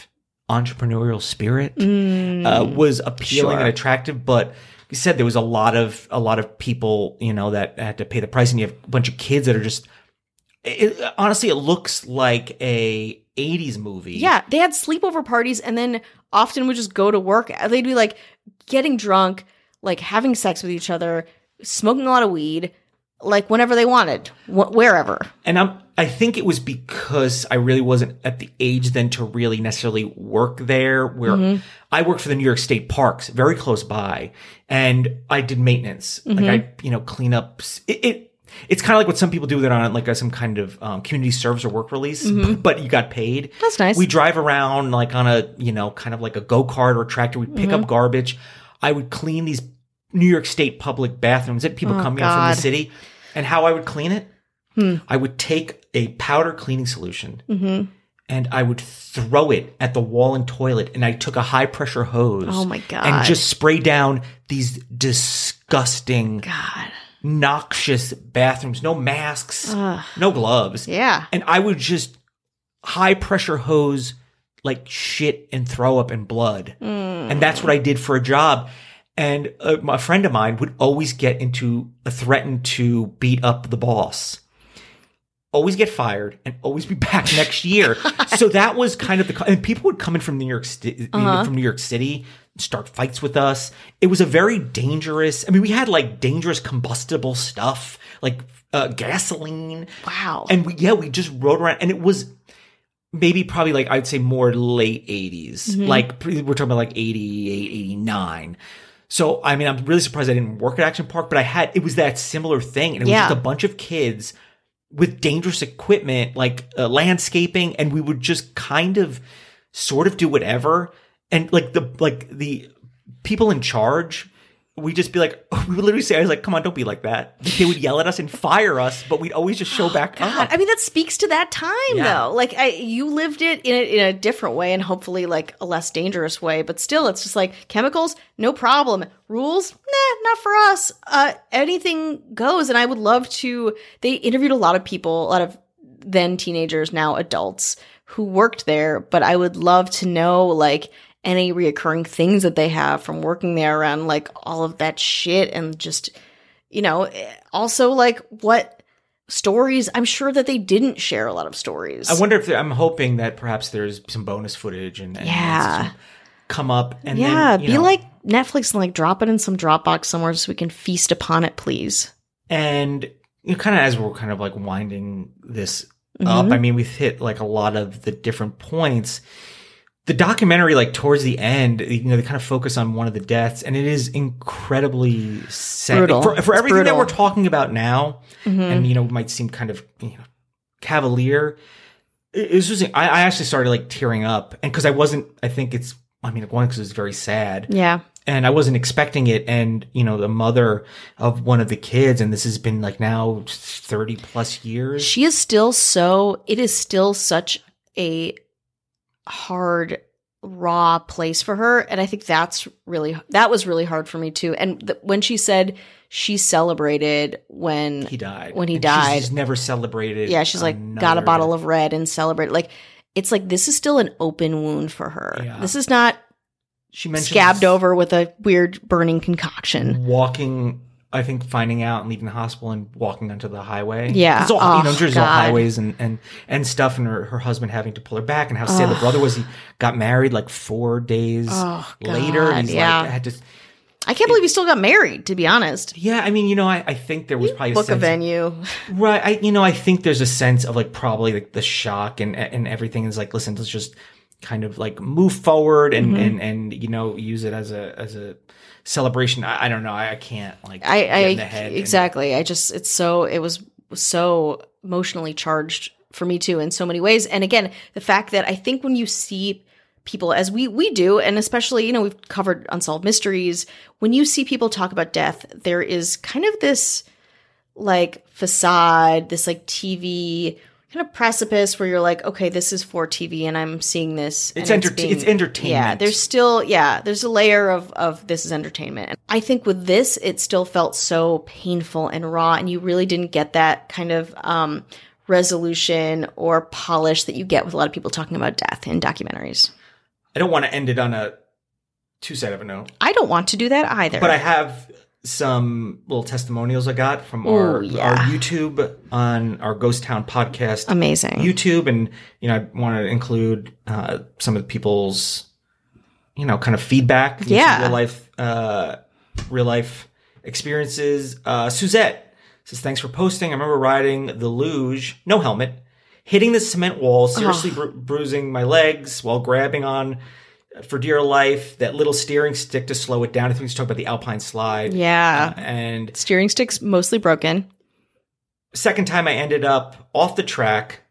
entrepreneurial spirit uh, was appealing Sure. and attractive, but you said there was a lot of a lot of people, you know, that had to pay the price, and you have a bunch of kids that are just. It, honestly, it looks like a '80s movie. Yeah, they had sleepover parties, and then often would just go to work. They'd be like getting drunk, like having sex with each other, smoking a lot of weed, like whenever they wanted, wh- wherever. and I'm. I think it was because I really wasn't at the age then to really necessarily work there. Where Mm-hmm. I worked for the New York State Parks, very close by, and I did maintenance. Mm-hmm. Like I, you know, clean up. It. it it's kind of like what some people do that on like a, some kind of um, community service or work release, but you got paid. Mm-hmm. That's nice. We drive around like on a, you know, kind of like a go kart or tractor. We pick Mm-hmm. up garbage. I would clean these New York State public bathrooms that people Oh, come in from the city. And how I would clean it, Hmm. I would take a powder cleaning solution Mm-hmm. and I would throw it at the wall and toilet. And I took a high pressure hose. Oh my God. And just spray down these disgusting, God, noxious bathrooms. No masks, Ugh. no gloves yeah, and I would just high pressure hose like shit and throw up and blood. And that's what I did for a job. And a, my friend of mine would always get into a threaten to beat up the boss. Always get fired and always be back next year. so that was kind of the and people would come in from New York City from New York City start fights with us. It was a very dangerous. I mean, we had like dangerous combustible stuff like uh, gasoline. wow. And we, yeah, we just rode around, and it was maybe probably like I'd say more late 80s. Mm-hmm. Like we're talking about like 88, 89. So I mean, I'm really surprised I didn't work at Action Park, but I had it was that similar thing, and it was Yeah. just a bunch of kids with dangerous equipment like uh, landscaping, and we would just kind of sort of do whatever, and like the like the people in charge. We just be like, we would literally say, I was like, come on, don't be like that. They would yell at us and fire us, but we'd always just show back God, up. I mean, that speaks to that time, Yeah. though. Like, I, you lived it in a, in a different way and hopefully, like, a less dangerous way. But still, it's just like chemicals, no problem. Rules, nah, not for us. Uh, anything goes. And I would love to. They interviewed a lot of people, a lot of then teenagers, now adults who worked there. But I would love to know, like, any reoccurring things that they have from working there around, like, all of that shit and just, you know, eh, also, like, what stories. I'm sure that they didn't share a lot of stories. I wonder if I'm hoping that perhaps there's some bonus footage and, and Yeah. come up and yeah, then, be know, like Netflix and like drop it in some Dropbox somewhere so we can feast upon it, please. And you know, kind of as we're kind of like winding this Mm-hmm. up, I mean, we've hit like a lot of the different points. The documentary, like towards the end, you know, they kind of focus on one of the deaths, and it is incredibly sad Brutal. for, for everything that we're talking about now. Mm-hmm. And you know, might seem kind of you know cavalier. It, it was just I, I actually started like tearing up, and because I wasn't, I think it's. I mean, one because it's very sad Yeah. and I wasn't expecting it. And you know, the mother of one of the kids, and this has been like now thirty plus years. She is still so, it is still such a hard, raw place for her. And I think that's really, that was really hard for me too. And th- when she said she celebrated when he died when he And died. She's, never celebrated. Yeah, she's like got a bottle of red and celebrate. Like it's like this is still an open wound for her. Yeah. This is not She mentioned scabbed over with a weird burning concoction. walking. I think finding out and leaving the hospital and walking onto the highway. Yeah. it's all you know. Oh, There's all highways and and and stuff, and her, her husband having to pull her back, and how sad the brother was. He got married like four days Oh, later, and he's yeah. like, I had to. I can't believe he still got married. To be honest, Yeah, I mean, you know, I, I think there was probably a book a sense venue. Right. I, you know, I think there's a sense of like probably like the shock and, and everything is like, listen, let's just kind of like move forward and, Mm-hmm. and, and, you know, use it as a, as a celebration. I, I don't know. I, I can't like, I, get I in the head and- exactly. I just it's so it was so emotionally charged for me too in so many ways. And again, the fact that I think when you see people as we we do, and especially you know we've covered unsolved mysteries, when you see people talk about death, there is kind of this like facade, this like TV kind of precipice where you're like, okay, this is for TV, and I'm seeing this. It's enter- it's entertainment. Yeah, there's still yeah, there's a layer of of this is entertainment. And I think with this, it still felt so painful and raw, and you really didn't get that kind of um, resolution or polish that you get with a lot of people talking about death in documentaries. I don't want to end it on a two side of a note, I don't want to do that either. but I have some little testimonials I got from Ooh, our, yeah. our YouTube on our Ghost Town podcast. amazing. YouTube, and you know, I want to include uh, some of the people's, you know, kind of feedback, you know, some Yeah. real life, uh, real life experiences. Uh, Suzette says, "Thanks for posting. I remember riding the luge, no helmet, hitting the cement wall, seriously bru- bruising my legs while grabbing on." For dear life, that little steering stick to slow it down. I think he's talking about the Alpine slide. yeah, And steering stick's mostly broken. second time I ended up off the track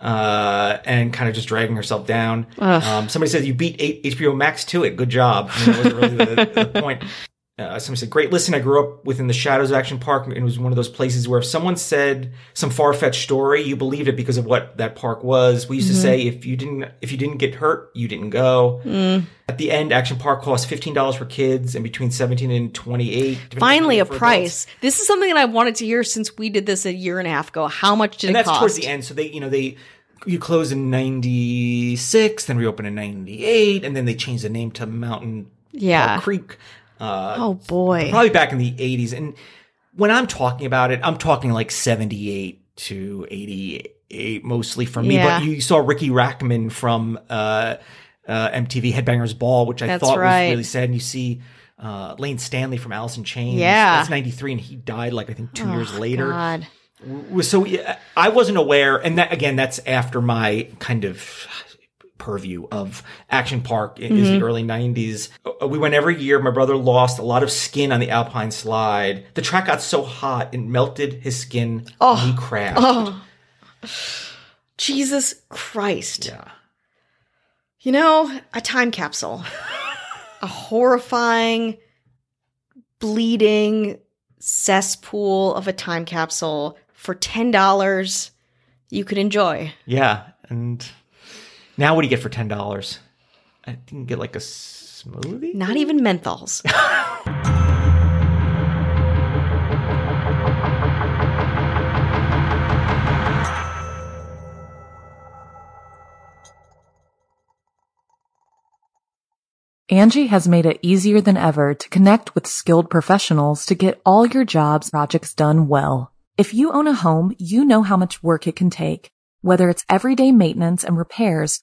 uh, and kind of just dragging herself down. Um, somebody said you beat HBO Max to it. Good job. I mean, that wasn't really the, the point. Uh, somebody said, "Great listen. I grew up within the shadows of Action Park, and it was one of those places where if someone said some far fetched story, you believed it because of what that park was. We used Mm-hmm. to say if you didn't if you didn't get hurt, you didn't go. Mm. At the end, Action Park cost fifteen dollars for kids and between seventeen and twenty eight. Finally, a price. This is something that I wanted to hear since we did this a year and a half ago. How much did and it that's cost? towards the end. So they, you know, they you close in '96, then reopen in '98, and then they changed the name to Mountain Yeah. Creek. Uh, Oh boy. probably back in the '80s. And when I'm talking about it, I'm talking like '78 to '88 mostly for me. Yeah. But you saw Riki Rachtman from uh, uh, MTV Headbangers Ball, which I That's thought right. was really sad. And you see. Uh, Layne Staley from Alice in Chains. Yeah. That's 93 and he died like I think two years Oh, later God. so I wasn't aware, and that again, that's after my kind of purview of Action Park in is Mm-hmm. the early '90s. Uh, We went every year. My brother lost a lot of skin on the Alpine slide. The track got so hot it melted his skin. Oh. and he crashed. Oh. Jesus Christ. Yeah, You know, a time capsule. a horrifying, bleeding cesspool of a time capsule for $10 you could enjoy. yeah. And now, what do you get for ten dollars? I didn't get like a smoothie. Not even menthols. Angi has made it easier than ever to connect with skilled professionals to get all your jobs projects done well. If you own a home, you know how much work it can take, whether it's everyday maintenance and repairs